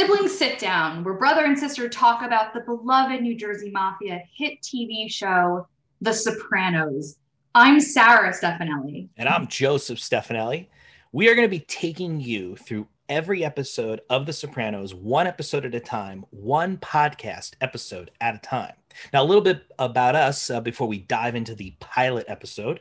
Sibling Sit Down, where brother and sister talk about the beloved New Jersey Mafia hit TV show, The Sopranos. I'm Sarah Stefanelli. And I'm Joseph Stefanelli. We are going to be taking you through every episode of The Sopranos, one episode at a time, one podcast episode at a time. Now, a little bit about us uh, before we dive into the pilot episode.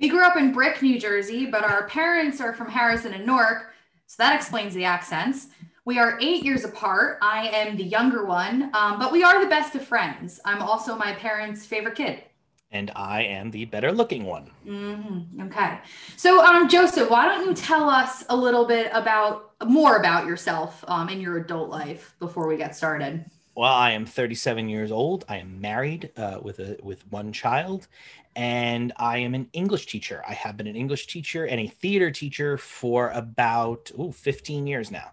We grew up in Brick, New Jersey, but our parents are from Harrison and Newark, so that explains the accents. We are eight years apart. I am the younger one, um, but we are the best of friends. I'm also my parents' favorite kid. And I am the better looking one. Mm-hmm. Okay. So, um, Joseph, why don't you tell us a little bit about more about yourself um, in your adult life before we get started? Well, I am 37 years old. I am married uh, with a with one child, and I am an English teacher. I have been an English teacher and a theater teacher for about ooh, 15 years now.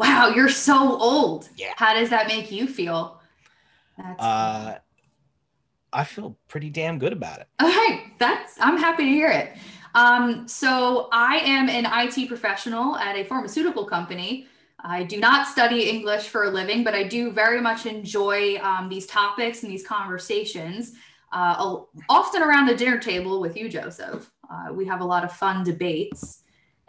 Wow, you're so old. Yeah. How does that make you feel? That's uh, I feel pretty damn good about it. All right, that's I'm happy to hear it. Um, so I am an IT professional at a pharmaceutical company. I do not study English for a living, but I do very much enjoy um, these topics and these conversations. Uh, often around the dinner table with you, Joseph. Uh, we have a lot of fun debates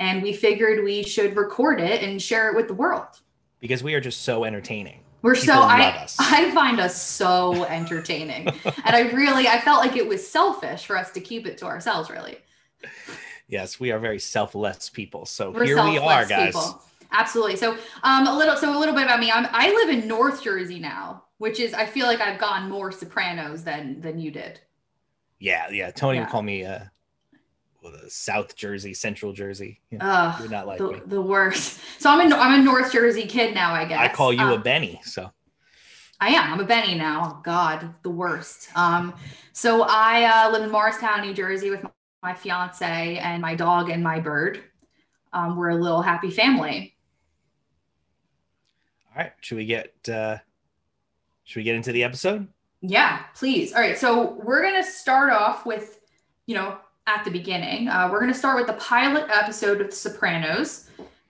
and we figured we should record it and share it with the world because we are just so entertaining we're People so I I find us so entertaining. and I really I felt like it was selfish for us to keep it to ourselves really. Yes, we are very selfless people. So we're here we are guys. People. Absolutely. So um a little so a little bit about me. I'm I live in North Jersey now, which is I feel like I've gone more Sopranos than than you did. Yeah, yeah. Tony yeah. would call me uh South Jersey, Central Jersey. You know, you're not like the, the worst. So I'm a I'm a North Jersey kid now. I guess I call you um, a Benny. So I am. I'm a Benny now. God, the worst. Um, so I uh, live in Morristown, New Jersey, with my, my fiance and my dog and my bird. Um, we're a little happy family. All right. Should we get uh, should we get into the episode? Yeah, please. All right. So we're gonna start off with, you know, at the beginning. Uh, we're going to start with the pilot episode of The Sopranos.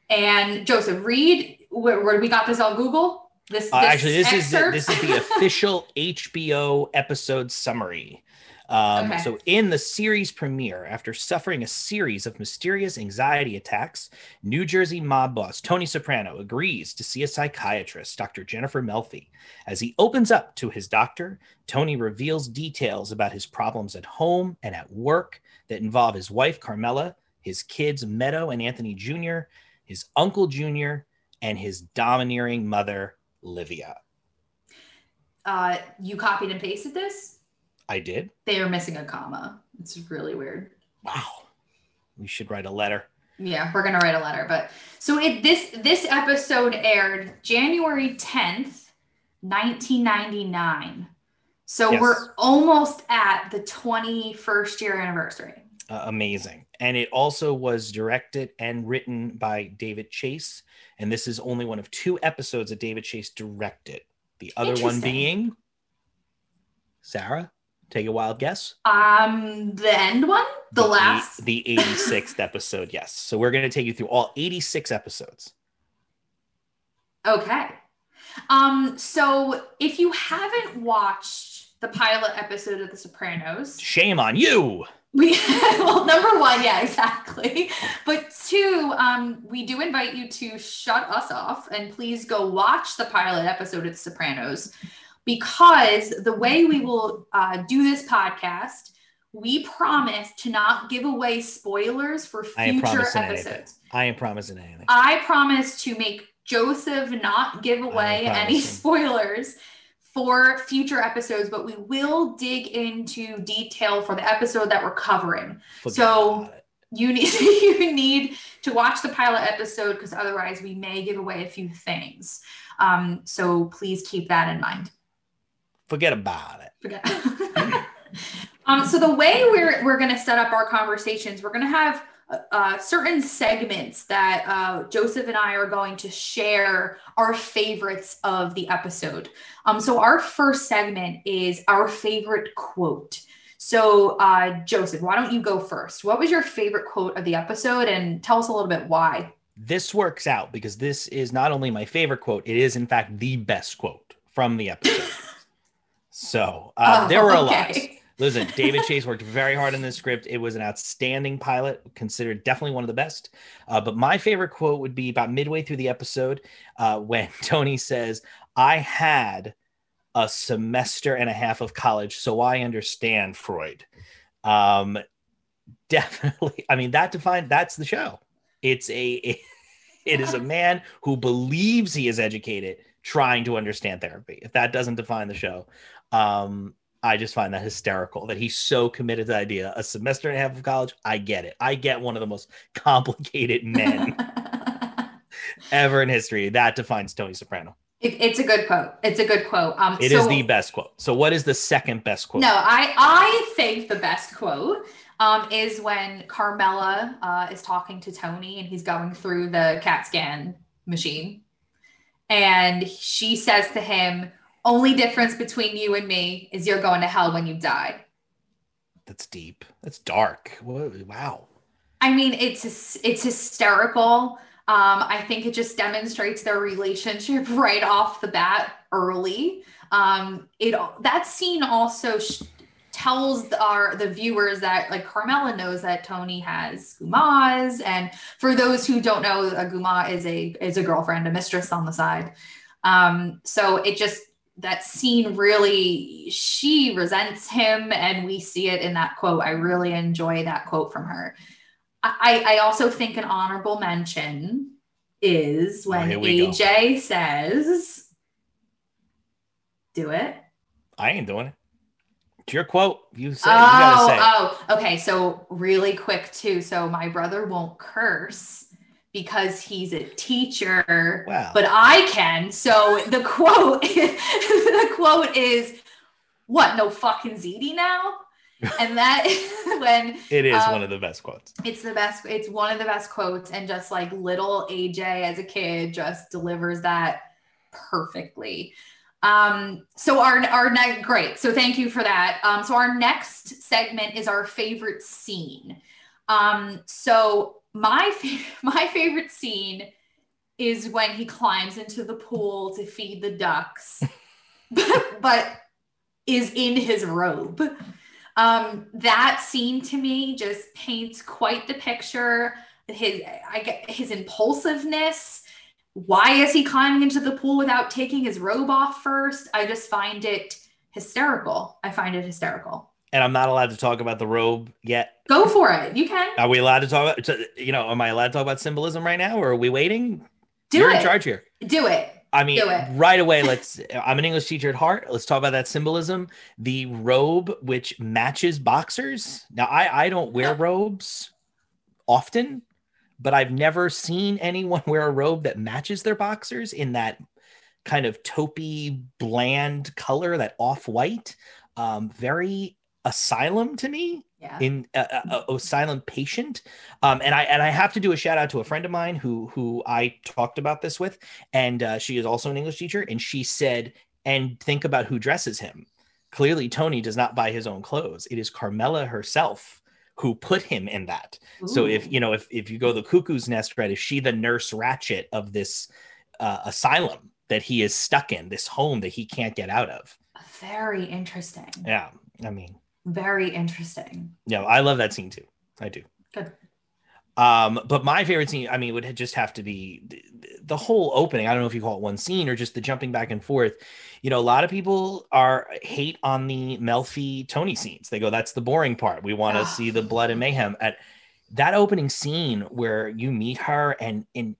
And Joseph, read where, where we got this on Google. This, this uh, actually, this excerpt? is the, this is the official HBO episode summary. Um, okay. So, in the series premiere, after suffering a series of mysterious anxiety attacks, New Jersey mob boss Tony Soprano agrees to see a psychiatrist, Dr. Jennifer Melfi. As he opens up to his doctor, Tony reveals details about his problems at home and at work that involve his wife, Carmela, his kids, Meadow and Anthony Jr., his uncle Jr., and his domineering mother, Livia. Uh, you copied and pasted this? I did. They are missing a comma. It's really weird. Wow. We should write a letter. Yeah, we're gonna write a letter. But so it this this episode aired January 10th, 1999. So yes. we're almost at the 21st year anniversary. Uh, amazing. And it also was directed and written by David Chase. And this is only one of two episodes that David Chase directed. The other one being Sarah. Take a wild guess. Um, the end one, the, the last, eight, the eighty sixth episode. Yes. So we're going to take you through all eighty six episodes. Okay. Um. So if you haven't watched the pilot episode of The Sopranos, shame on you. We well, number one, yeah, exactly. But two, um, we do invite you to shut us off and please go watch the pilot episode of The Sopranos because the way we will uh, do this podcast, we promise to not give away spoilers for future episodes. Anything. I ain't promising anything. I promise to make Joseph not give away any spoilers for future episodes, but we will dig into detail for the episode that we're covering. Forget so you need you need to watch the pilot episode because otherwise we may give away a few things. Um, so please keep that in mind forget about it. Forget. um, so the way we're we're going to set up our conversations, we're going to have uh, certain segments that uh, Joseph and I are going to share our favorites of the episode. Um, so our first segment is our favorite quote. So uh, Joseph, why don't you go first? What was your favorite quote of the episode, and tell us a little bit why? this works out because this is not only my favorite quote, it is in fact the best quote from the episode. so uh, oh, there were a okay. lot. Listen, David Chase worked very hard on this script. It was an outstanding pilot, considered definitely one of the best. Uh, but my favorite quote would be about midway through the episode uh, when Tony says, I had a semester and a half of college, so I understand Freud. Um, definitely. I mean, that defined that's the show. It's a it, it is a man who believes he is educated trying to understand therapy. If that doesn't define the show, um, I just find that hysterical that he's so committed to the idea. A semester and a half of college, I get it. I get one of the most complicated men ever in history. That defines Tony Soprano. It, it's a good quote. It's a good quote. Um, it so, is the best quote. So, what is the second best quote? No, I I think the best quote um, is when Carmela uh, is talking to Tony and he's going through the CAT scan machine, and she says to him, "Only difference between you and me is you're going to hell when you die." That's deep. That's dark. Wow. I mean, it's it's hysterical. Um, I think it just demonstrates their relationship right off the bat early. Um, it that scene also sh- tells our the viewers that like Carmela knows that Tony has gumas, and for those who don't know, a guma is a is a girlfriend, a mistress on the side. Um, so it just that scene really she resents him, and we see it in that quote. I really enjoy that quote from her. I, I also think an honorable mention is oh, when oh, AJ go. says, "Do it." I ain't doing it. It's your quote. You say. Oh, you gotta oh, say. oh, okay. So really quick too. So my brother won't curse because he's a teacher, wow. but I can. So the quote, the quote is, "What? No fucking ziti now." and that when it is um, one of the best quotes it's the best it's one of the best quotes and just like little aj as a kid just delivers that perfectly um so our our next great so thank you for that um so our next segment is our favorite scene um so my my favorite scene is when he climbs into the pool to feed the ducks but, but is in his robe um, that scene to me just paints quite the picture. His, I get his impulsiveness. Why is he climbing into the pool without taking his robe off first? I just find it hysterical. I find it hysterical. And I'm not allowed to talk about the robe yet. Go for it. You can. Are we allowed to talk about, you know, am I allowed to talk about symbolism right now or are we waiting? Do You're it. in charge here. Do it. I mean, right away, let's. I'm an English teacher at heart. Let's talk about that symbolism. The robe, which matches boxers. Now, I I don't wear robes often, but I've never seen anyone wear a robe that matches their boxers in that kind of taupey, bland color, that off white. Um, very asylum to me yeah. in uh, uh, uh, silent patient. Um, and i and i have to do a shout out to a friend of mine who who i talked about this with. And uh, she is also an english teacher. And she said and think about who dresses him. Clearly tony does not buy his own clothes. It is carmela herself who put him in that. Ooh. so if you know if, if you go the cuckoo's nest right is she the nurse Ratched of this uh, asylum that he is stuck in this home that he can't get out of? Very interesting. Yeah i mean very interesting. Yeah, I love that scene too. I do. Good. Um, but my favorite scene, I mean, would just have to be the, the, whole opening. I don't know if you call it one scene or just the jumping back and forth. You know, a lot of people are hate on the Melfi Tony scenes. They go, "That's the boring part. We want to see the blood and mayhem." At that opening scene where you meet her and and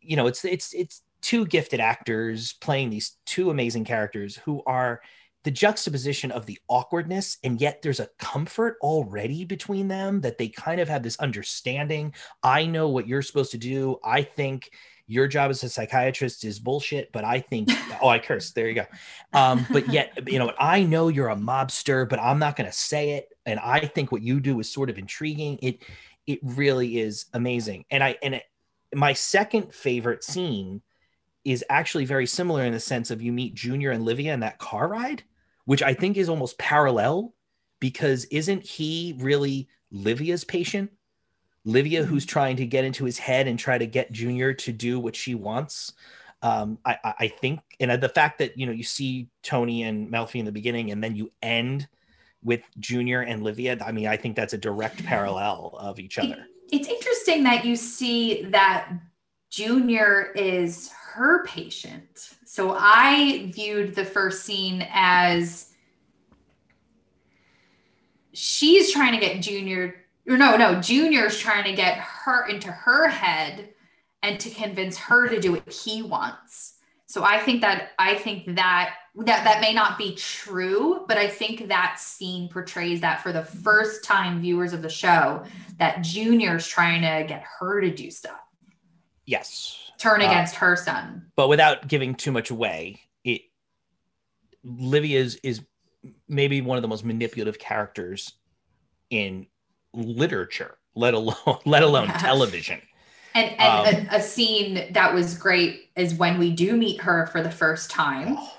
you know, it's it's it's two gifted actors playing these two amazing characters who are the juxtaposition of the awkwardness and yet there's a comfort already between them that they kind of have this understanding. I know what you're supposed to do. I think your job as a psychiatrist is bullshit but i think oh i cursed there you go. Um, but yet you know i know you're a mobster but i'm not going to say it. And i think what you do is sort of intriguing. It it really is amazing. And i and it, my second favorite scene is actually very similar in the sense of you meet junior and livia in that car ride which I think is almost parallel because isn't he really Livia's patient? Livia, mm-hmm. who's trying to get into his head and try to get Junior to do what she wants. Um, I, I think, and the fact that you know you see Tony and Melfi in the beginning, and then you end with Junior and Livia. I mean, I think that's a direct parallel of each other. It's interesting that you see that Junior is her patient. So I viewed the first scene as she's trying to get Junior, or no, no, Junior's trying to get her into her head and to convince her to do what he wants. So I think that I think that that that may not be true, but I think that scene portrays that for the first time viewers of the show that Junior's trying to get her to do stuff. Yes. Turn uh, against uh, her son. But without giving too much away, it Livia is, is maybe one of the most manipulative characters in literature, let alone let alone yeah. television. And, and um, a, a, scene that was great is when we do meet her for the first time. Oh.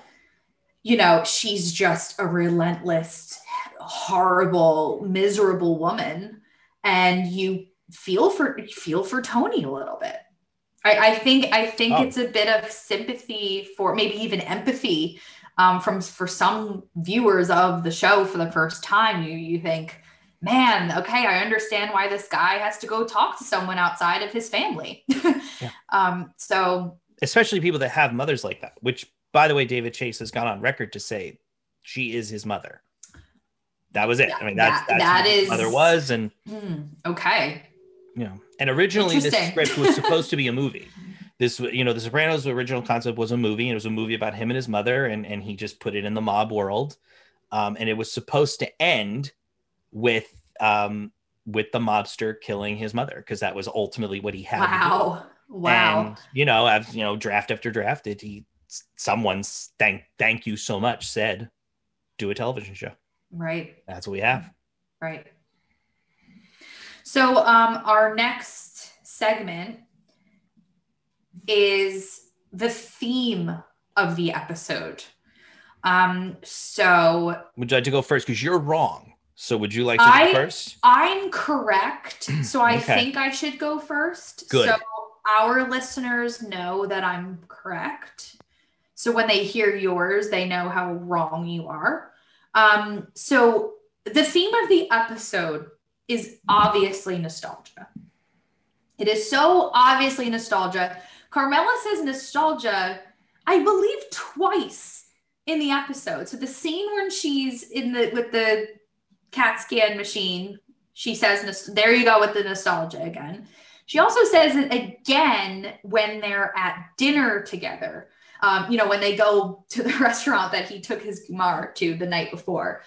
You know, she's just a relentless, horrible, miserable woman, and you feel for feel for Tony a little bit. I, I think I think oh. it's a bit of sympathy for maybe even empathy um, from for some viewers of the show for the first time. You you think, man, okay, I understand why this guy has to go talk to someone outside of his family. yeah. um, so especially people that have mothers like that, which by the way, David Chase has gone on record to say she is his mother. That was it. I mean, that's, that, that's that is, mother was, and hmm, okay, you know, and originally this script was supposed to be a movie. This, you know, The Sopranos' original concept was a movie, and it was a movie about him and his mother, and and he just put it in the mob world, um, and it was supposed to end with um with the mobster killing his mother because that was ultimately what he had. Wow, wow. And you know, I've you know, draft after draft, it he someone's thank thank you so much said, do a television show. Right. That's what we have. Right. So um, our next segment is the theme of the episode. Um, so would you like to go first? Because you're wrong. So would you like to I, go first? I'm correct. So I okay. think I should go first. Good. So our listeners know that I'm correct. So when they hear yours, they know how wrong you are. Um, so the theme of the episode is obviously nostalgia. It is so obviously nostalgia. Carmela says nostalgia, I believe twice in the episode. So the scene when she's in the with the CAT scan machine, she says, "There you go with the nostalgia again." She also says it again when they're at dinner together. Um, you know, when they go to the restaurant that he took his goomar to the night before.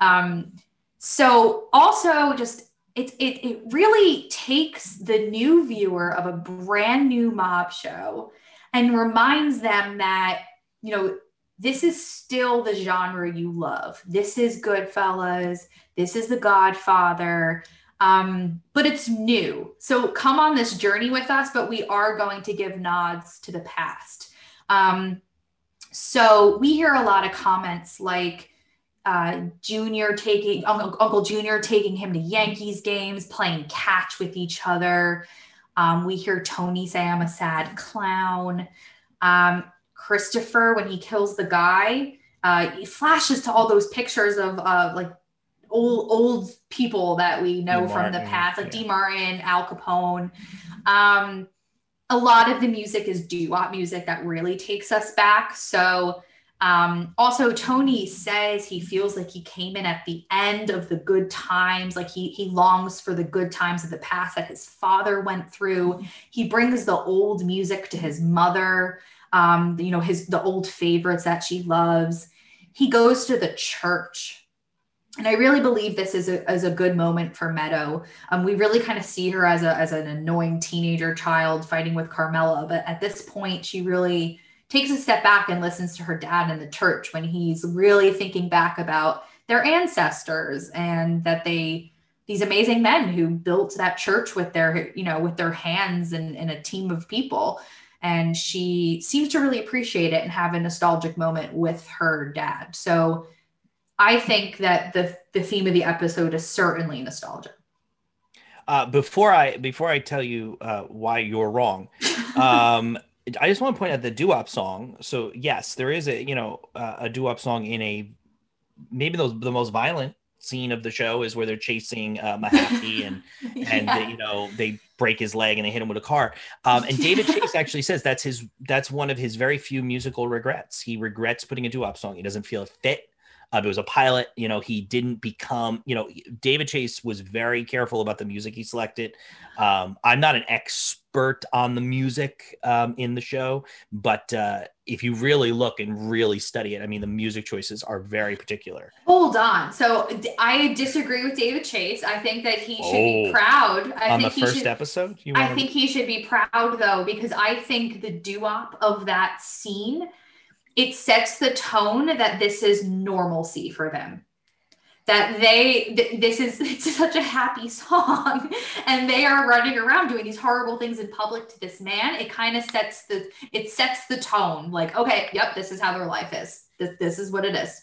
Um, so also just it, it, it really takes the new viewer of a brand new mob show and reminds them that, you know, this is still the genre you love. This is Goodfellas. This is The Godfather. Um, but it's new. So come on this journey with us, but we are going to give nods to the past. Um, so we hear a lot of comments like, uh, Junior taking Uncle, Uncle Junior taking him to Yankees games, playing catch with each other. Um, we hear Tony say, "I'm a sad clown." Um, Christopher, when he kills the guy, uh, he flashes to all those pictures of uh, like old old people that we know from the past, like yeah. D. Martin, Al Capone. Um, a lot of the music is doo-wop music that really takes us back. So um, also, Tony says he feels like he came in at the end of the good times, like he he longs for the good times of the past that his father went through. He brings the old music to his mother, um, you know, his the old favorites that she loves. He goes to the church. And I really believe this is a, is a good moment for Meadow. Um, we really kind of see her as a as an annoying teenager child fighting with Carmela, but at this point, she really takes a step back and listens to her dad in the church when he's really thinking back about their ancestors and that they these amazing men who built that church with their you know with their hands and, and a team of people. And she seems to really appreciate it and have a nostalgic moment with her dad. So i think that the the theme of the episode is certainly nostalgia Uh, before I before I tell you uh, why you're wrong, um, I just want to point out the doo-wop song. So yes, there is a you know uh, a doo-wop song in a maybe the, the most violent scene of the show is where they're chasing uh, Mahaffey and and yeah. they, you know they break his leg and they hit him with a car. Um, and David Chase actually says that's his that's one of his very few musical regrets. He regrets putting a doo-wop song. He doesn't feel it fit. Uh, it was a pilot. You know, he didn't become. You know, David Chase was very careful about the music he selected. Um, I'm not an expert on the music um, in the show, but uh, if you really look and really study it, I mean, the music choices are very particular. Hold on. So I disagree with David Chase. I think that he should oh, be proud. I on think the first should, episode, I to... think he should be proud though, because I think the doo-wop of that scene it sets the tone that this is normalcy for them. That they th- this is it's such a happy song and they are running around doing these horrible things in public to this man. It kind of sets the it sets the tone like okay yep this is how their life is. This, this is what it is.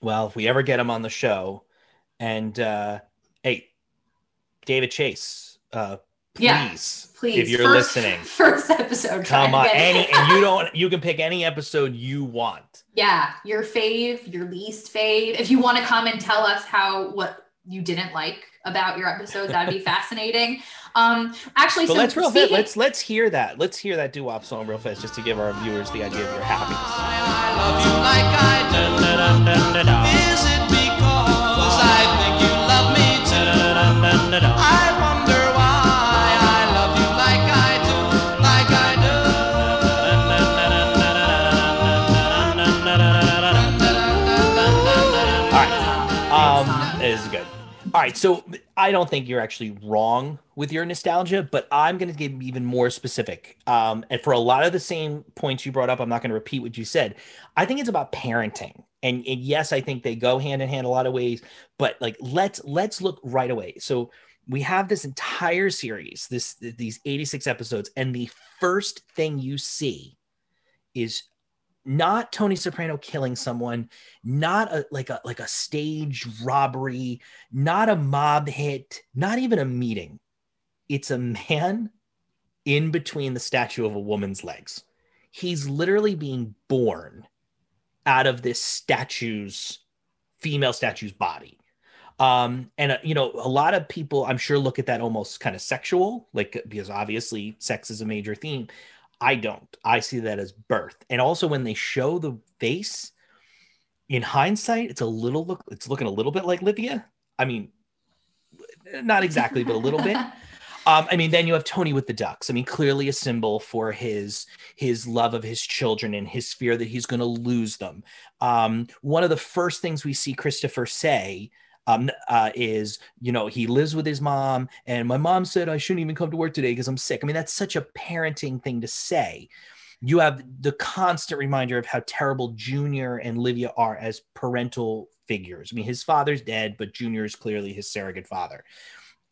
Well if we ever get him on the show and uh hey david chase uh please yeah please. If you're first, listening, first episode. Come on, any and you don't. You can pick any episode you want. Yeah, your fave, your least fave. If you want to come and tell us how what you didn't like about your episodes, that'd be fascinating. Um, actually, so let's real speaking- let's let's hear that. Let's hear that doo-wop song real fast, just to give our viewers the idea of your happiness. Is it because I think you love me too? All right, so I don't think you're actually wrong with your nostalgia, but I'm going to get even more specific. Um, and for a lot of the same points you brought up, I'm not going to repeat what you said. I think it's about parenting, and, and yes, I think they go hand in hand a lot of ways. But like, let's let's look right away. So we have this entire series, this these 86 episodes, and the first thing you see is not Tony Soprano killing someone, not a like a like a stage robbery, not a mob hit, not even a meeting. It's a man in between the statue of a woman's legs. He's literally being born out of this statue's female statue's body. Um, and uh, you know, a lot of people, I'm sure, look at that almost kind of sexual, like because obviously sex is a major theme. I don't. I see that as birth. And also when they show the face, in hindsight, it's a little look it's looking a little bit like Livia. I mean, not exactly, but a little bit. Um, I mean, then you have Tony with the ducks. I mean, clearly a symbol for his his love of his children and his fear that he's going to lose them. Um, one of the first things we see Christopher say um, uh, is you know he lives with his mom and my mom said i shouldn't even come to work today because i'm sick i mean that's such a parenting thing to say you have the constant reminder of how terrible junior and livia are as parental figures i mean his father's dead but junior is clearly his surrogate father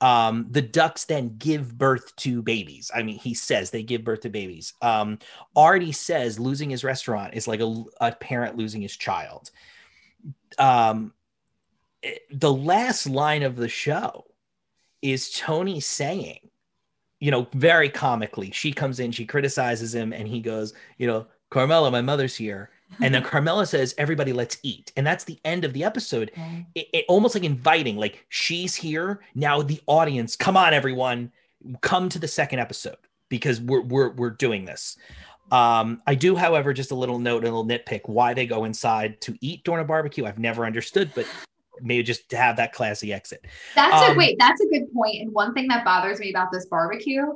um, the ducks then give birth to babies. I mean, he says they give birth to babies. Um, Artie says losing his restaurant is like a, a parent losing his child. Um, the last line of the show is Tony saying, you know, very comically, she comes in, she criticizes him, and he goes, you know, Carmela, my mother's here. And then Carmela says, everybody, let's eat. And that's the end of the episode. Okay. It, it, almost like inviting, like she's here. Now the audience, come on, everyone, come to the second episode because we're we're we're doing this. Um, I do, however, just a little note, a little nitpick why they go inside to eat during a barbecue. I've never understood, but maybe just to have that classy exit. That's um, a wait, that's a good point. And one thing that bothers me about this barbecue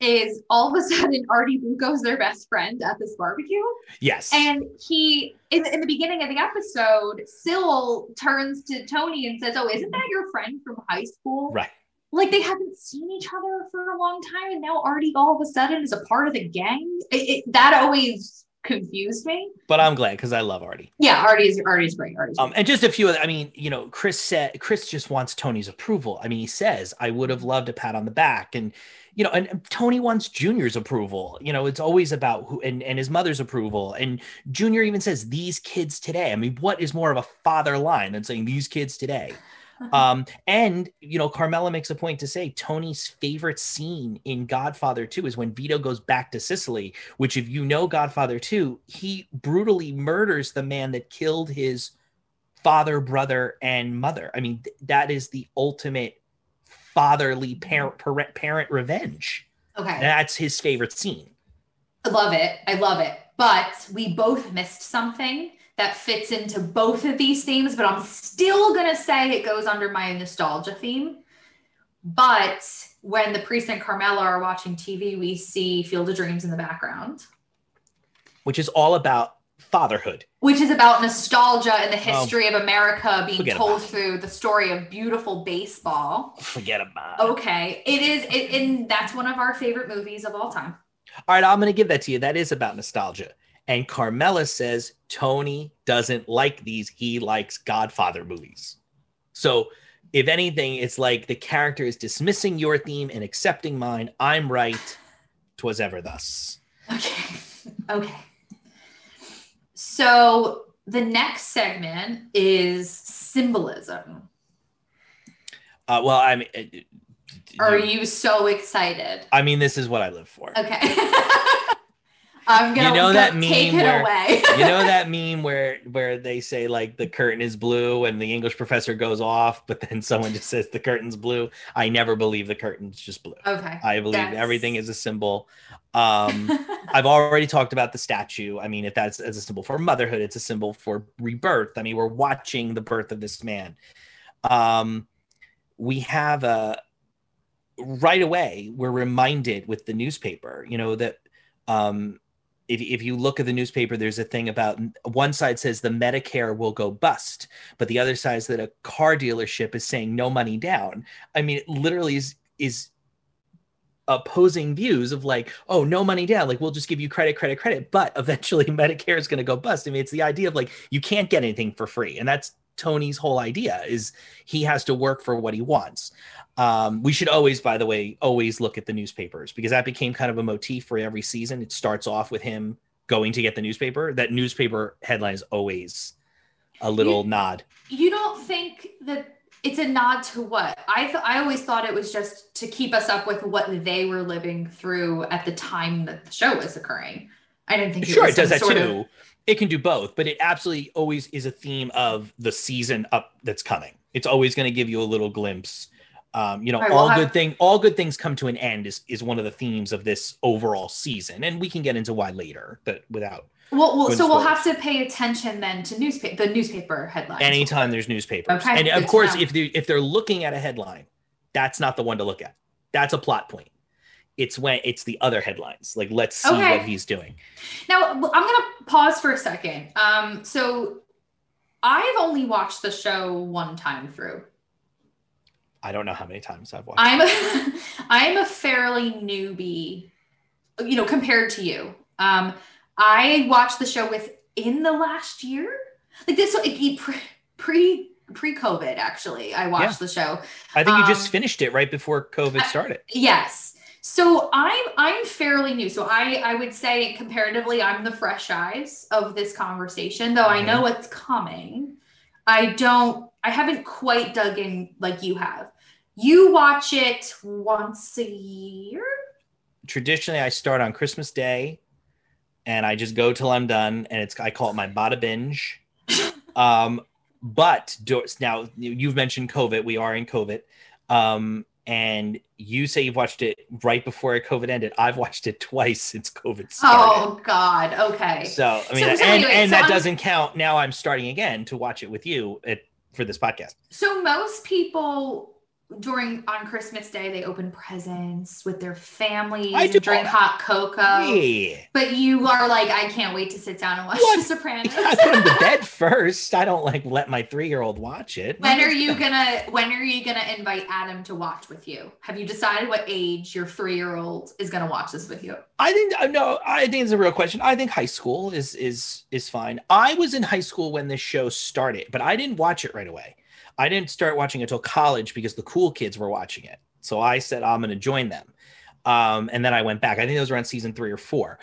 is all of a sudden Artie Bucco's their best friend at this barbecue. Yes. And he in, in the beginning of the episode, Syl turns to Tony and says, Oh, isn't that your friend from high school? Right. Like they haven't seen each other for a long time, and now Artie all of a sudden is a part of the gang. It, it, that always confused me. But I'm glad because I love Artie. Yeah, Artie's Artie's great. Artie's um, and just a few. Of, I mean, you know, Chris said Chris just wants Tony's approval. I mean, he says I would have loved a pat on the back, and you know, and, and Tony wants Junior's approval. You know, it's always about who and and his mother's approval. And Junior even says these kids today. I mean, what is more of a father line than saying these kids today? um, and you know, Carmela makes a point to say Tony's favorite scene in Godfather 2 is when Vito goes back to Sicily, which if you know Godfather 2, he brutally murders the man that killed his father, brother, and mother. I mean, th- that is the ultimate fatherly parent parent, parent revenge. Okay. That's his favorite scene. I love it. I love it. But we both missed something that fits into both of these themes, but I'm still going to say it goes under my nostalgia theme. But when the priest and Carmela are watching TV, we see Field of Dreams in the background, which is all about fatherhood, which is about nostalgia and the um, history of America being told through the story of beautiful baseball. Forget about it. Okay, it is, it, and that's one of our favorite movies of all time. All right, I'm going to give that to you. That is about nostalgia. And Carmela says Tony doesn't like these. He likes Godfather movies. So, if anything, it's like the character is dismissing your theme and accepting mine. I'm right. Twas ever thus. Okay. Okay. So, the next segment is symbolism. Uh, well, I mean, are you so excited? I mean, this is what I live for. Okay. I'm gonna you know that meme take where, away. you know that meme where where they say like the curtain is blue and the English professor goes off, but then someone just says the curtain's blue. I never believe the curtain's just blue. Okay. I believe that's... everything is a symbol. Um, I've already talked about the statue. I mean, if that's as a symbol for motherhood, it's a symbol for rebirth. I mean, we're watching the birth of this man. Um, we have a right away we're reminded with the newspaper, you know that um, if, if you look at the newspaper, there's a thing about one side says the Medicare will go bust, but the other side is that a car dealership is saying no money down. I mean, it literally is is opposing views of like, oh, no money down, like we'll just give you credit, credit, credit, but eventually Medicare is going to go bust. I mean, it's the idea of like you can't get anything for free, and that's Tony's whole idea is he has to work for what he wants. Um, we should always, by the way, always look at the newspapers because that became kind of a motif for every season. It starts off with him going to get the newspaper. That newspaper headline is always a little you, nod. You don't think that it's a nod to what? I th- I always thought it was just to keep us up with what they were living through at the time that the show was occurring. I didn't think. Sure, it, it does that too. Of... It can do both, but it absolutely always is a theme of the season up that's coming. It's always going to give you a little glimpse um, you know, right, all good have... thing, all good things come to an end is is one of the themes of this overall season, and we can get into why later, but without. Well, well so we'll have to pay attention then to newspaper, the newspaper headlines. Anytime there's newspapers, okay, and of course, if they if they're looking at a headline, that's not the one to look at. That's a plot point. It's when it's the other headlines. Like, let's see okay. what he's doing. Now, I'm gonna pause for a second. Um, so I've only watched the show one time through. I don't know how many times I've watched. I'm a, I'm a fairly newbie, you know, compared to you. Um, I watched the show within the last year, like this pre pre pre COVID. Actually, I watched yeah. the show. I think um, you just um, finished it right before COVID started. I, yes. So I'm I'm fairly new. So I I would say comparatively I'm the fresh eyes of this conversation, though mm-hmm. I know what's coming. I don't I haven't quite dug in like you have. You watch it once a year? Traditionally, I start on Christmas Day and I just go till I'm done. And it's, I call it my bada binge. um, but do, now you've mentioned COVID. We are in COVID. Um, and you say you've watched it right before COVID ended. I've watched it twice since COVID oh, started. Oh God. Okay. So I mean, so, so and, anyway, and so that I'm, doesn't count. Now I'm starting again to watch it with you at, for this podcast. So most people during on Christmas Day they open presents with their families I and drink hot cocoa. Yeah. But you are like, I can't wait to sit down and watch what? The Sopranos. I put them to bed first. I don't like let my three year old watch it. When are you gonna when are you gonna invite Adam to watch with you? Have you decided what age your three year old is gonna watch this with you? I think uh, no, I think it's a real question. I think high school is is is fine. I was in high school when this show started, but I didn't watch it right away. I didn't start watching until college because the cool kids were watching it. So I said, I'm going to join them. Um, and then I went back. I think it was around season three or four.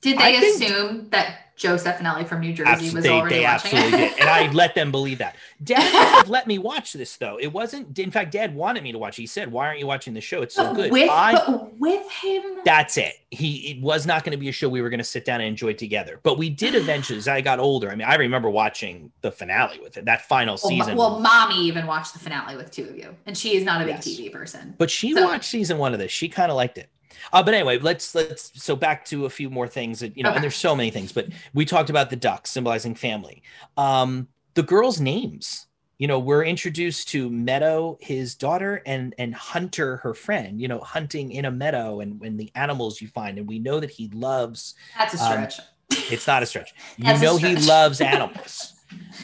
Did they I assume think, that Joe Stefanelli from New Jersey was they, already they watching absolutely it. did, and I let them believe that. Dad let me watch this though. It wasn't. In fact, Dad wanted me to watch. He said, "Why aren't you watching the show? It's so good." With I, with him, that's it. He it was not going to be a show we were going to sit down and enjoy together. But we did eventually. as I got older, I mean, I remember watching the finale with it. That final well, season. Well, mommy even watched the finale with two of you, and she is not a big yes. TV person. But she so. watched season one of this. She kind of liked it. Uh, but anyway, let's let's so back to a few more things that you know, okay. and there's so many things, but we talked about the duck symbolizing family. Um, the girls' names. You know, we're introduced to Meadow, his daughter, and and Hunter, her friend. You know, hunting in a meadow and when the animals you find, and we know that he loves. That's a stretch. Um, it's not a stretch. you know, he loves animals.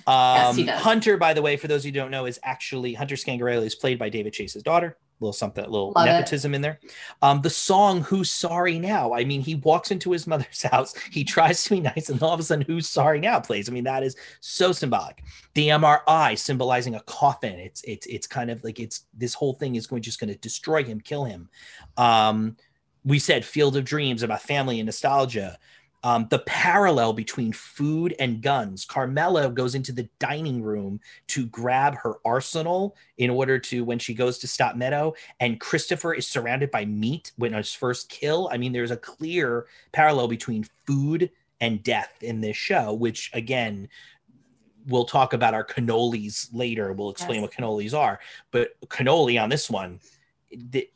Um, yes, Hunter, by the way, for those who don't know, is actually Hunter Scangarelli is played by David Chase's daughter little something, a little Love nepotism it. in there. Um, the song "Who's Sorry Now." I mean, he walks into his mother's house, he tries to be nice, and all of a sudden, "Who's Sorry Now" plays. I mean, that is so symbolic. The MRI symbolizing a coffin. It's it's it's kind of like it's this whole thing is going just going to destroy him, kill him. Um, we said "Field of Dreams" about family and nostalgia. Um, the parallel between food and guns. Carmela goes into the dining room to grab her arsenal in order to when she goes to stop Meadow, and Christopher is surrounded by meat when his first kill. I mean, there's a clear parallel between food and death in this show, which again, we'll talk about our cannolis later. We'll explain yes. what cannolis are, but cannoli on this one, the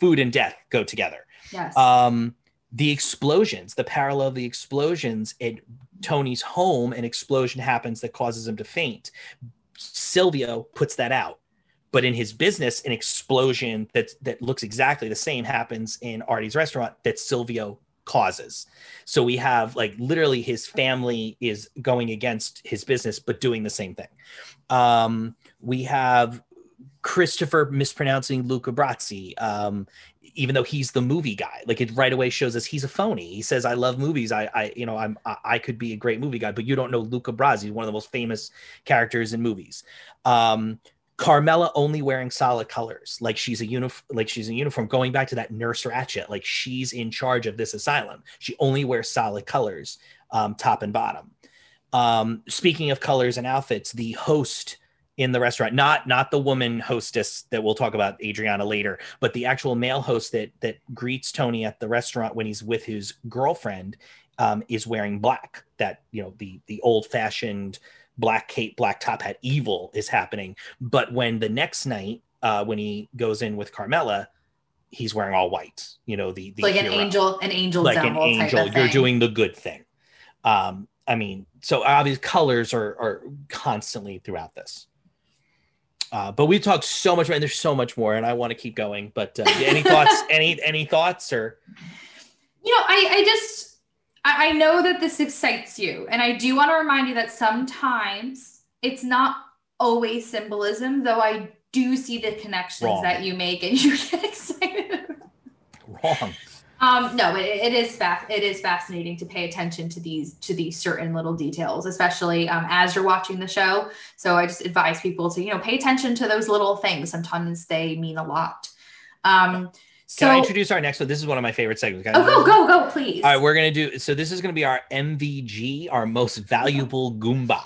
food and death go together. Yes. Um, the explosions, the parallel of the explosions at Tony's home, an explosion happens that causes him to faint. Silvio puts that out. But in his business, an explosion that that looks exactly the same happens in Artie's restaurant that Silvio causes. So we have like literally his family is going against his business, but doing the same thing. Um, we have Christopher mispronouncing Luca Brasi. Um, even though he's the movie guy. Like it right away shows us he's a phony. He says i love movies. I i you know i'm i could be a great movie guy but you don't know luca brasi one of the most famous characters in movies. Um carmela only wearing solid colors. Like she's a uniform like she's a uniform. Going back to that nurse Ratched like she's in charge of this asylum. She only wears solid colors um top and bottom. Um speaking of colors and outfits the host in the restaurant not not the woman hostess that we'll talk about adriana later but the actual male host that that greets tony at the restaurant when he's with his girlfriend um, is wearing black. That you know the the old fashioned black cape black top hat evil is happening. But when the next night uh, when he goes in with carmela he's wearing all white you know the, the like hero. an angel an angel like an angel. You're doing the good thing. Um i mean so obvious colors are are constantly throughout this uh, but we've talked so much, and there's so much more, and I want to keep going. But uh, any thoughts? any any thoughts or? You know, I I just I, I know that this excites you, and I do want to remind you that sometimes it's not always symbolism, though. I do see the connections Wrong. that you make, and you get excited. Wrong. Um, no, it, it is fa- it is fascinating to pay attention to these to these certain little details, especially um, as you're watching the show. So I just advise people to you know pay attention to those little things. Sometimes they mean a lot. Um, so, Can I introduce our next one? This is one of my favorite segments. oh, go, go, go, please. All right, we're gonna do. So this is gonna be our MVG, our most valuable Goomba.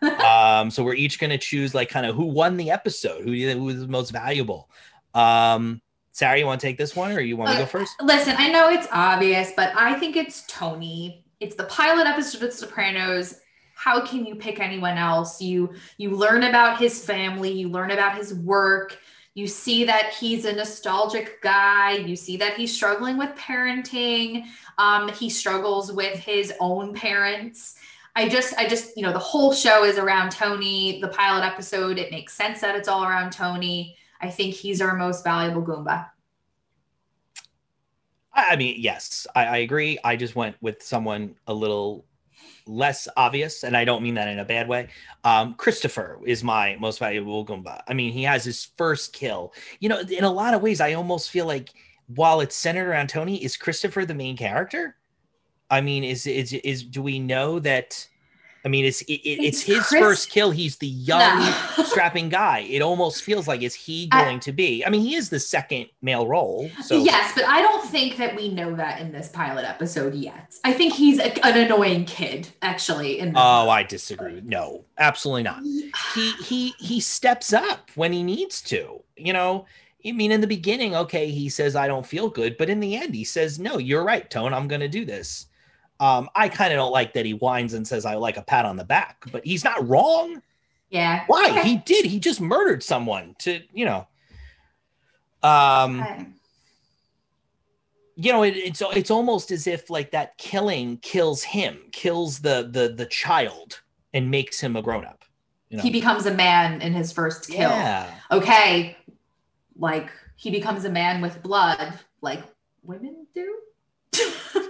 um, so we're each gonna choose like kind of who won the episode, who, who was most valuable. Um, Sarah, you want to take this one or you want uh, to go first? Listen, I know it's obvious, but I think it's Tony. It's the pilot episode of Sopranos. How can you pick anyone else? You you learn about his family, you learn about his work, you see that he's a nostalgic guy, you see that he's struggling with parenting, um, he struggles with his own parents. I just, I just, you know, the whole show is around Tony. The pilot episode, it makes sense that it's all around Tony. I think he's our most valuable Goomba. I mean, yes, I, I, agree. I just went with someone a little less obvious, and I don't mean that in a bad way. Um, Christopher is my most valuable Goomba. I mean, he has his first kill. You know, in a lot of ways, I almost feel like while it's centered around Tony, is Christopher the main character? I mean, is is is do we know that I mean, it's it, it's, it's his Chris... first kill. He's the young, no. strapping guy. It almost feels like is he going I, to be? I mean, he is the second male role. So yes, but I don't think that we know that in this pilot episode yet. I think he's a, an annoying kid, actually. In oh, I disagree. No, absolutely not. he he he steps up when he needs to. You know, I mean, in the beginning, okay, he says I don't feel good, but in the end, he says, "No, you're right, Tone. I'm going to do this." Um, I kind of don't like that he whines and says I like a pat on the back, but he's not wrong. Yeah. Why? Okay. He did. He just murdered someone to, you know. Um okay. you know, it, it's it's almost as if like that killing kills him, kills the the the child and makes him a grown up. You know? He becomes a man in his first kill. Yeah. Okay. Like he becomes a man with blood, like women do.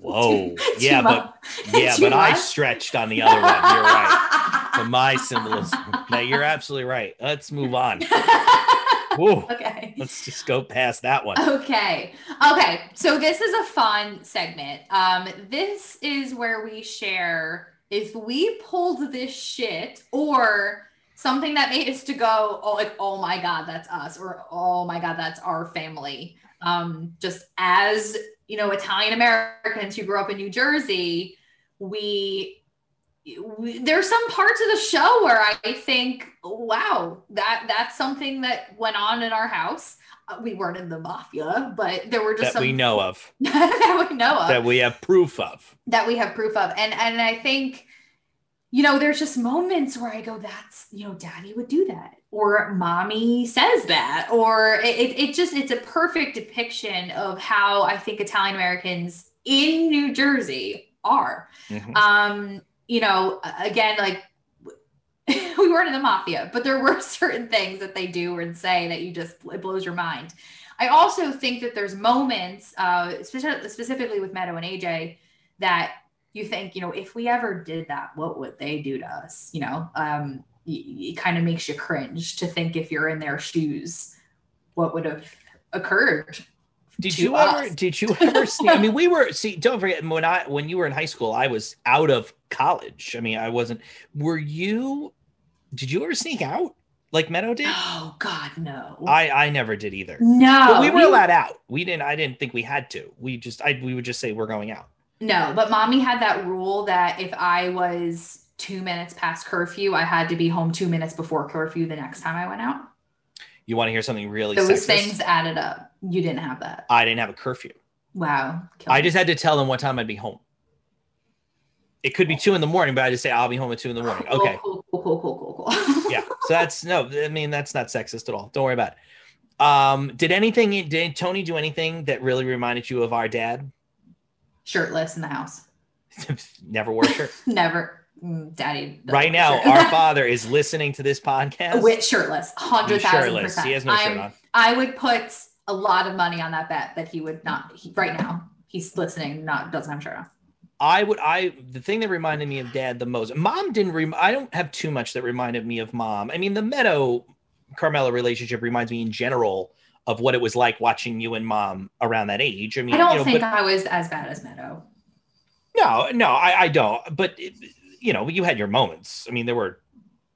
Whoa. yeah, but yeah, but I stretched on the other one. You're right. To my symbolism. Now you're absolutely right. Let's move on. Whoa. Okay. Let's just go past that one. Okay. Okay. So this is a fun segment. Um, this is where we share if we pulled this shit or something that made us to go, oh, like, oh my God, that's us, or oh my God, that's our family. Um, just as you know, Italian Americans who grew up in New Jersey, we, we there's some parts of the show where I think, wow, that that's something that went on in our house. Uh, we weren't in the mafia, but there were just that some, we know of that we know of that we have proof of that we have proof of, and and I think you know, there's just moments where I go, that's, you know, daddy would do that. Or mommy says that. Or it, it just, it's a perfect depiction of how I think Italian Americans in New Jersey are. Mm-hmm. Um, you know, again, like we weren't in the mafia, but there were certain things that they do and say that you just, it blows your mind. I also think that there's moments, uh, specifically with Meadow and AJ, that you think, you know, if we ever did that, what would they do to us? You know, um, it, kind of makes you cringe to think if you're in their shoes, what would have occurred. Did you us. ever? Did you ever see? I mean, we were see. Don't forget when I when you were in high school, I was out of college. I mean, I wasn't. Were you? Did you ever sneak out? like Meadow did? Oh God, no. I I never did either. No, but we were we, allowed out. We didn't. I didn't think we had to. We just I we would just say we're going out. No, but mommy had that rule that if I was two minutes past curfew, I had to be home two minutes before curfew the next time I went out. You want to hear something really Those sexist? things added up. You didn't have that. I didn't have a curfew. Wow. I just had to tell them what time I'd be home. It could be two in the morning, but I just say I'll be home at two in the morning. Okay. Cool, cool, cool, cool, cool, cool. yeah. So that's no, I mean, that's not sexist at all. Don't worry about it. Um, did anything, did Tony do anything that really reminded you of our dad? shirtless in the house. Never wore a shirt. Never. Daddy. Right now, our father is listening to this podcast with shirtless, hundred thousand percent. He has no shirt on. I would put a lot of money on that bet that he would not. He, right now, he's listening. Not doesn't have a shirt on. I would. I the thing that reminded me of Dad the most. Mom didn't. Rem, I don't have too much that reminded me of Mom. I mean, the Meadow Carmela relationship reminds me in general of what it was like watching you and mom around that age. I mean, I don't you know, think but, I was as bad as Meadow. No, no, I, I don't. But it, you know, you had your moments. I mean, there were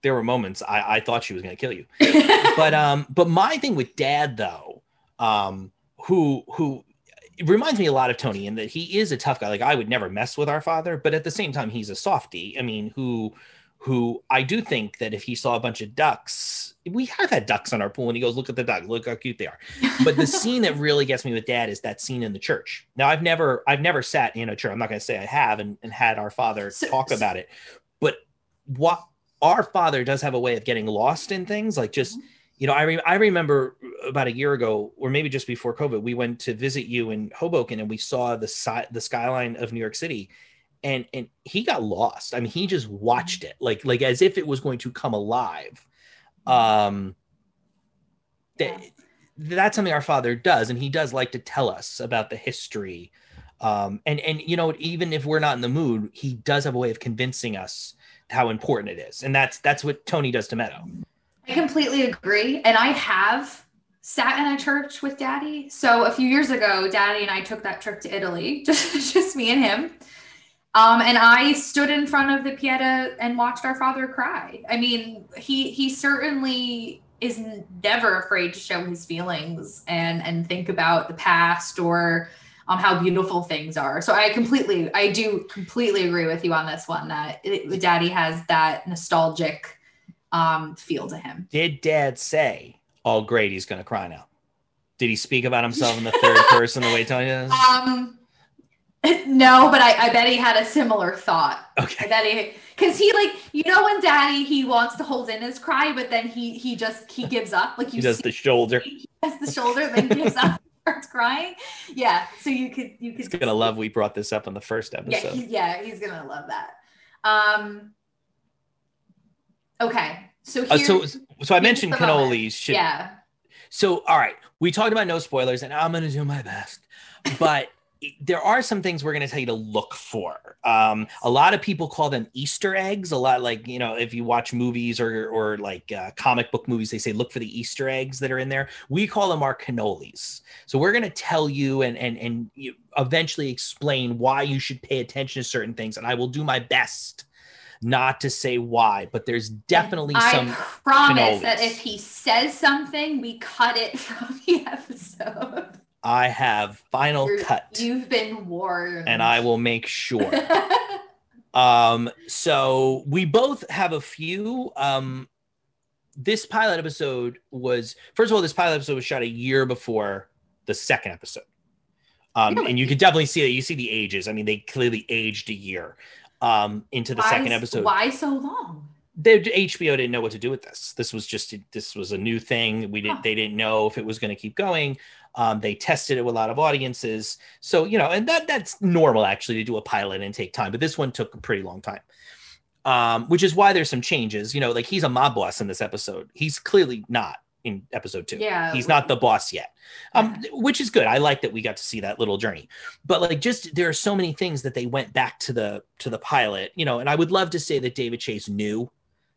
there were moments I, I thought she was going to kill you. but um, but my thing with Dad though, um, who who it reminds me a lot of Tony in that he is a tough guy. Like I would never mess with our father, but at the same time, he's a softy. I mean, who who I do think that if he saw a bunch of ducks, we have had ducks on our pool, and he goes, "Look at the ducks, look how cute they are." But the scene that really gets me with Dad is that scene in the church. Now, I've never, I've never sat in a church. I'm not going to say I have, and, and had our father so, talk about it. But what our father does have a way of getting lost in things, like just. Mm-hmm. You know, I re- I remember about a year ago, or maybe just before COVID, we went to visit you in Hoboken, and we saw the si- the skyline of New York City, and and he got lost. I mean, he just watched it like like as if it was going to come alive. Um, that, that's something our father does, and he does like to tell us about the history. Um, and and you know, even if we're not in the mood, he does have a way of convincing us how important it is, and that's that's what Tony does to Meadow. I completely agree, and I have sat in a church with Daddy. So a few years ago, Daddy and I took that trip to Italy, just just me and him Um, and I stood in front of the Pieta and watched our father cry. I mean, he he certainly is never afraid to show his feelings and and think about the past or um, how beautiful things are. So I completely, I do completely agree with you on this one that it, Daddy has that nostalgic um, feel to him. Did Dad say, "Oh, great, he's going to cry now"? Did he speak about himself in the third person the way Tony does? Um, no, but I, I bet he had a similar thought. Okay. I bet he because he like you know when daddy he wants to hold in his cry but then he he just he gives up? Like you he does the shoulder. He does the shoulder then gives up starts crying? Yeah so you could you could he's gonna love we brought this up on the first episode yeah, he, yeah he's gonna love that. Um okay so here, uh, so so i mentioned cannolis should, yeah. So all right we talked about no spoilers and i'm gonna do my best but there are some things we're going to tell you to look for. Um, a lot of people call them Easter eggs. A lot like you know, if you watch movies or or like uh, comic book movies, they say look for the Easter eggs that are in there. We call them our cannolis. So we're going to tell you and and and eventually explain why you should pay attention to certain things, and I will do my best not to say why, but there's definitely I some. I promise that if he says something, we cut it from the episode. I have final You're, cut. You've been warned. And I will make sure. um, so we both have a few. Um, this pilot episode was first of all, this pilot episode was shot a year before the second episode. Um, really? and you can definitely see that you see the ages. I mean, they clearly aged a year um into the why, second episode. Why so long? The HBO didn't know what to do with this. This was just this was a new thing. We didn't. They didn't know if it was going to keep going. Um, they tested it with a lot of audiences. So, you know, and that that's normal actually to do a pilot and take time, but this one took a pretty long time. Um, which is why there's some changes. You know, like he's a mob boss in this episode. He's clearly not in episode two. Yeah. He's not the boss yet. Um, yeah. which is good. I like that we got to see that little journey. But like just there are so many things that they went back to the to the pilot, you know, and I would love to say that David Chase knew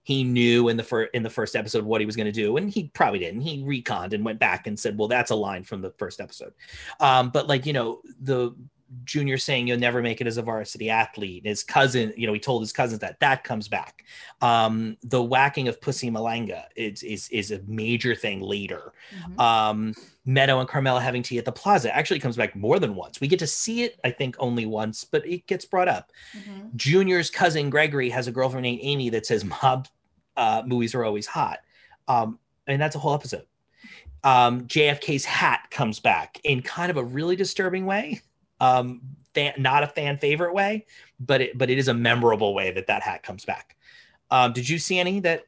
he knew in the first in the first episode what he was going to do and he probably didn't. He retconned and went back and said well that's a line from the first episode. Um, but like you know the junior saying you'll never make it as a varsity athlete his cousin you know he told his cousins that that comes back. Um, the whacking of pussy malanga is is, is a major thing later. Mm-hmm. um, meadow and carmela having tea at the plaza actually comes back more than once. We get to see it i think only once but it gets brought up. Mm-hmm. junior's cousin gregory has a girlfriend named amy that says mob uh, movies are always hot. Um, and that's a whole episode. Um, JFK's hat comes back in kind of a really disturbing way. Um, fan, not a fan favorite way, but it, but it is a memorable way that that hat comes back. Um, did you see any that?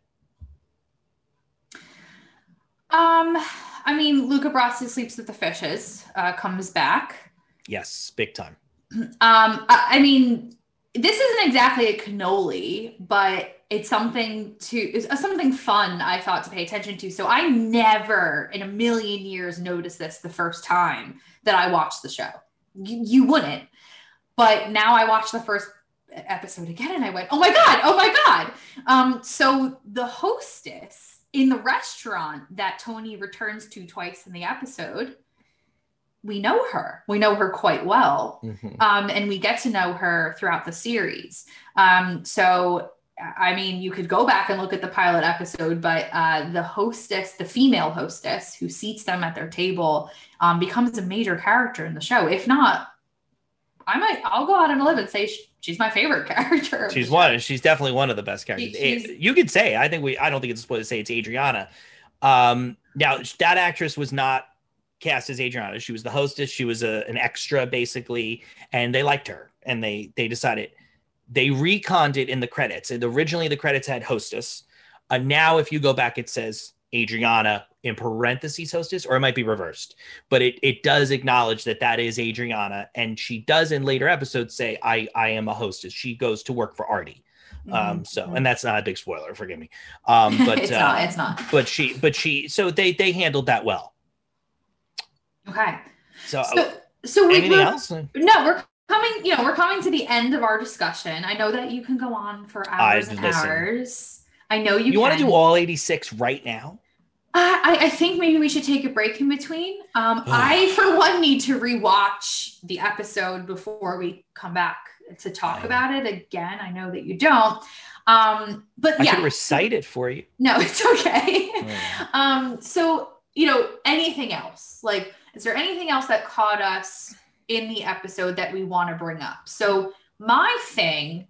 Um, I mean, Luca Brasi sleeps with the fishes uh, comes back. Yes, big time. Um, I, I mean, this isn't exactly a cannoli, but it's something to it's something fun I thought to pay attention to. So I never in a million years noticed this the first time that I watched the show. You, you wouldn't. But now I watched the first episode again and I went, "Oh my god, oh my god." Um so the hostess in the restaurant that Tony returns to twice in the episode we know her. We know her quite well. Mm-hmm. Um, and we get to know her throughout the series. Um, so, I mean, you could go back and look at the pilot episode, but uh, the hostess, the female hostess who seats them at their table, um, becomes a major character in the show. If not, I might, I'll go out on a limb and say she's my favorite character. She's one. She's definitely one of the best characters. She, you could say, I think we, I don't think it's supposed to say it's Adriana. Um, now that actress was not cast as Adriana. She was the hostess. She was a, an extra basically, and they liked her. And they they decided they retconned it in the credits. And originally the credits had hostess. Uh, now if you go back, it says Adriana in parentheses hostess, or it might be reversed. But it it does acknowledge that that is Adriana, and she does in later episodes say I I am a hostess. She goes to work for Artie. Um, mm-hmm. so and that's not a big spoiler, forgive me. Um, but it's uh, not, it's not. But she, but she, so they they handled that well. Okay. So, so, so we, anything else? No, we're coming. You know, we're coming to the end of our discussion. I know that you can go on for hours I and listen. hours. I know you. You want to do all eighty-six right now? Uh, I, I, think maybe we should take a break in between. Um, I, for one, need to rewatch the episode before we come back to talk about it again. I know that you don't. Um, but yeah, I can recite it for you. No, it's okay. Oh. um, so you know, anything else? Like, is there anything else that caught us in the episode that we want to bring up? So my thing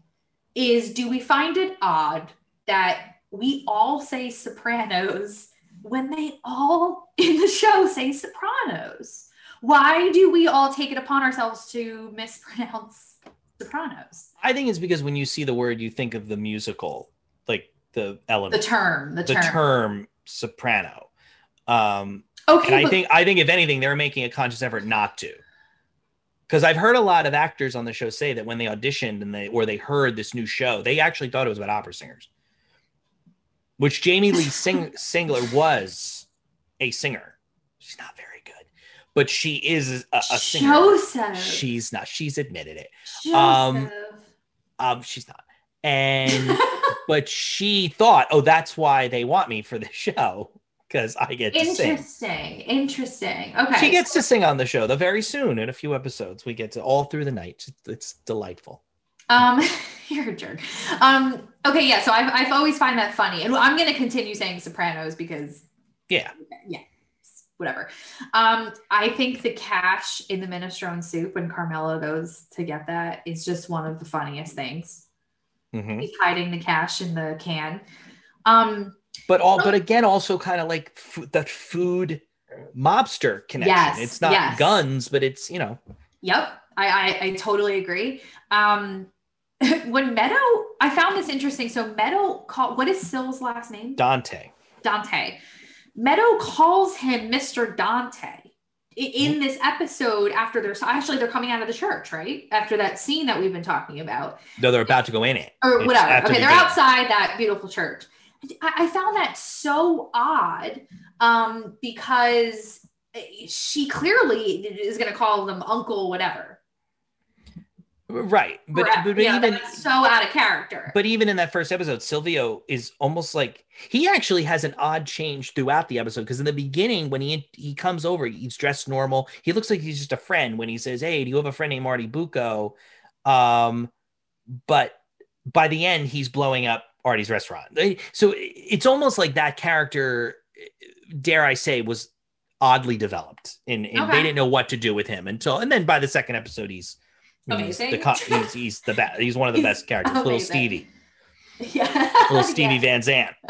is, do we find it odd that we all say Sopranos when they all in the show say Sopranos? Why do we all take it upon ourselves to mispronounce Sopranos? I think it's because when you see the word, you think of the musical, like the element, the term, the, the term. term soprano. Um, okay, and I but- think I think if anything, they're making a conscious effort not to. Because I've heard a lot of actors on the show say that when they auditioned and they or they heard this new show, they actually thought it was about opera singers. Which Jamie-Lynn Sing- Sigler was a singer. She's not very good, but she is a, a singer. Joseph. She's not. She's admitted it. Joseph. Um, um, she's not. And but she thought, oh, that's why they want me for the show because I get to interesting, sing. Interesting. Okay. She gets to sing on the show. The very soon in a few episodes, we get to all through the night. It's delightful. Um, you're a jerk. Um, okay, yeah. So I've I've always find that funny, and I'm gonna continue saying Sopranos because yeah, yeah whatever. Um, I think the cash in the minestrone soup when Carmela goes to get that is just one of the funniest things. Mm-hmm. He's hiding the cash in the can. Um, but all, but again, also kind of like f- that food mobster connection. Yes, it's not yes. guns, but it's you know. Yep, I I, I totally agree. Um, when Meadow, I found this interesting. So Meadow called what is Sil's last name? Dante. Dante. Meadow calls him Mr. Dante in this episode after they're actually they're coming out of the church, right? After that scene that we've been talking about. No, they're about to go in it. Or whatever. Okay, they're outside that beautiful church. I, found that so odd um, because she clearly is going to call them uncle, whatever. Right. But, but, yeah, even so out of character. But even in that first episode, Silvio is almost like he actually has an odd change throughout the episode because in the beginning, when he he comes over, he's dressed normal. He looks like he's just a friend when he says, Hey, do you have a friend named Artie Bucco? Um, but by the end, he's blowing up Artie's restaurant. So it's almost like that character, dare I say, was oddly developed and, and okay. they didn't know what to do with him until and then by the second episode he's Amazing. He's the, he's, he's the best. He's one of the best characters. Amazing. Little Stevie. Yeah. Little Stevie yeah. Van Zandt.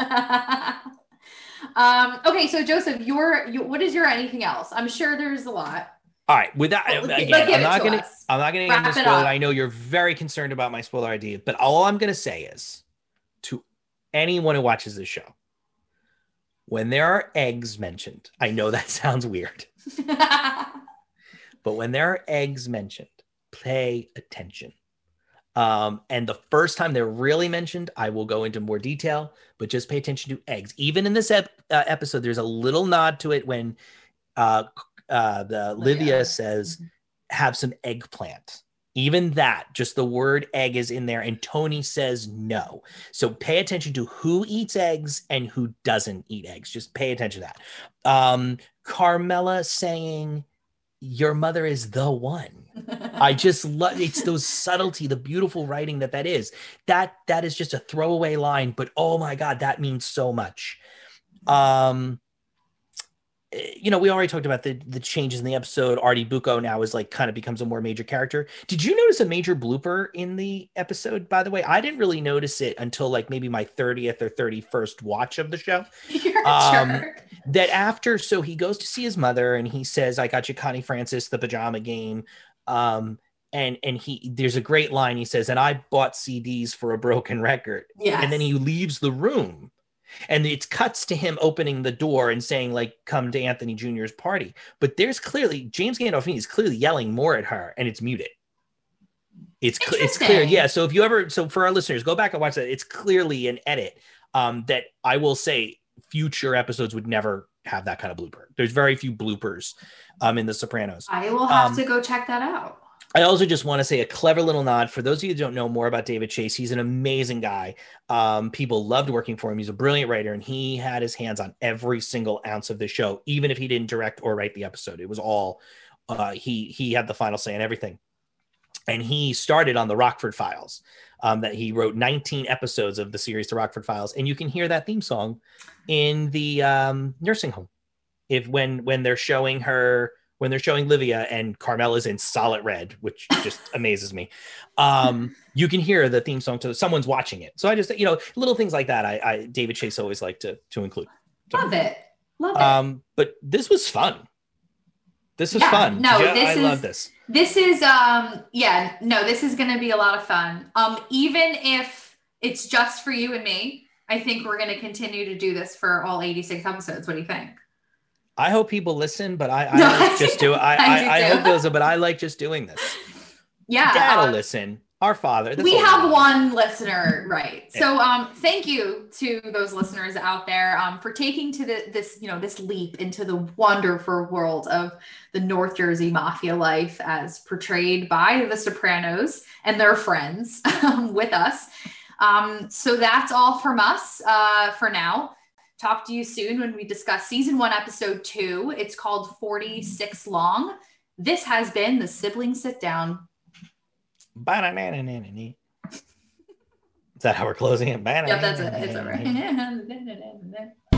um, okay, so Joseph, your, your what is your anything else? I'm sure there's a lot. All right, with that, well, again, I'm not, gonna, I'm not gonna, I'm not gonna spoil it. I know you're very concerned about my spoiler idea, but all I'm gonna say is anyone who watches this show, when there are eggs mentioned, I know that sounds weird, but when there are eggs mentioned, pay attention. Um, and the first time they're really mentioned, I will go into more detail, but just pay attention to eggs. Even in this ep- uh, episode, there's a little nod to it when uh, uh, the Livia says, mm-hmm. have some eggplant. Even that, just the word egg is in there, and Tony says no. So pay attention to who eats eggs and who doesn't eat eggs. Just pay attention to that. Um, Carmela saying, Your mother is the one I just love it's those subtlety, the beautiful writing that that is. That that is just a throwaway line, but oh my god, that means so much. Um you know, we already talked about the the changes in the episode. Artie Bucco now is like kind of becomes a more major character. Did you notice a major blooper in the episode? By the way, I didn't really notice it until like maybe my thirtieth or thirty first watch of the show. Um, that after, so he goes to see his mother and he says, "I got you, Connie Francis, the pajama game." Um, and and he there's a great line he says, and I bought CDs for a broken record. Yeah. And then he leaves the room. And it cuts to him opening the door and saying, like, come to Anthony Jr.'s party. But there's clearly James Gandolfini is clearly yelling more at her and it's muted. It's cl- it's clear. Yeah. So if you ever so for our listeners, go back and watch that. It's clearly an edit um, that I will say future episodes would never have that kind of blooper. There's very few bloopers um, in The Sopranos. I will have um, to go check that out. I also just want to say a clever little nod for those of you who don't know more about David Chase. He's an amazing guy. Um, people loved working for him. He's a brilliant writer, and he had his hands on every single ounce of the show, even if he didn't direct or write the episode. It was all uh, he he had the final say on everything. and he started on the Rockford Files. Um, that he wrote 19 episodes of the series, The Rockford Files, and you can hear that theme song in the um, nursing home. If when when they're showing her when they're showing Livia and Carmela's in solid red, which just amazes me. Um, you can hear the theme song to someone's watching it. So I just, you know, little things like that. I, I David Chase always like to to include. So, Love it. Love it. Um, but this was fun. This was yeah, fun. No, you, this I is, love this. This is um yeah, no, this is gonna be a lot of fun. Um, even if it's just for you and me, I think we're gonna continue to do this for all 86 episodes. What do you think? I hope people listen, but I, I no, like just do I, I, I, I hope those, but I like just doing this. Yeah. Dad'll um, listen. Our father. we have one listener, right? Yeah. So, um, thank you to those listeners out there, um, for taking to the, this, you know, this leap into the wonderful world of the North Jersey mafia life, as portrayed by The Sopranos and their friends, um, with us. Um, so that's all from us, uh, for now. Talk to you soon when we discuss season one, episode two. It's called 46 Long. This has been the Sibling Sit Down. Is that how we're closing it? Yep, that's it. It's over.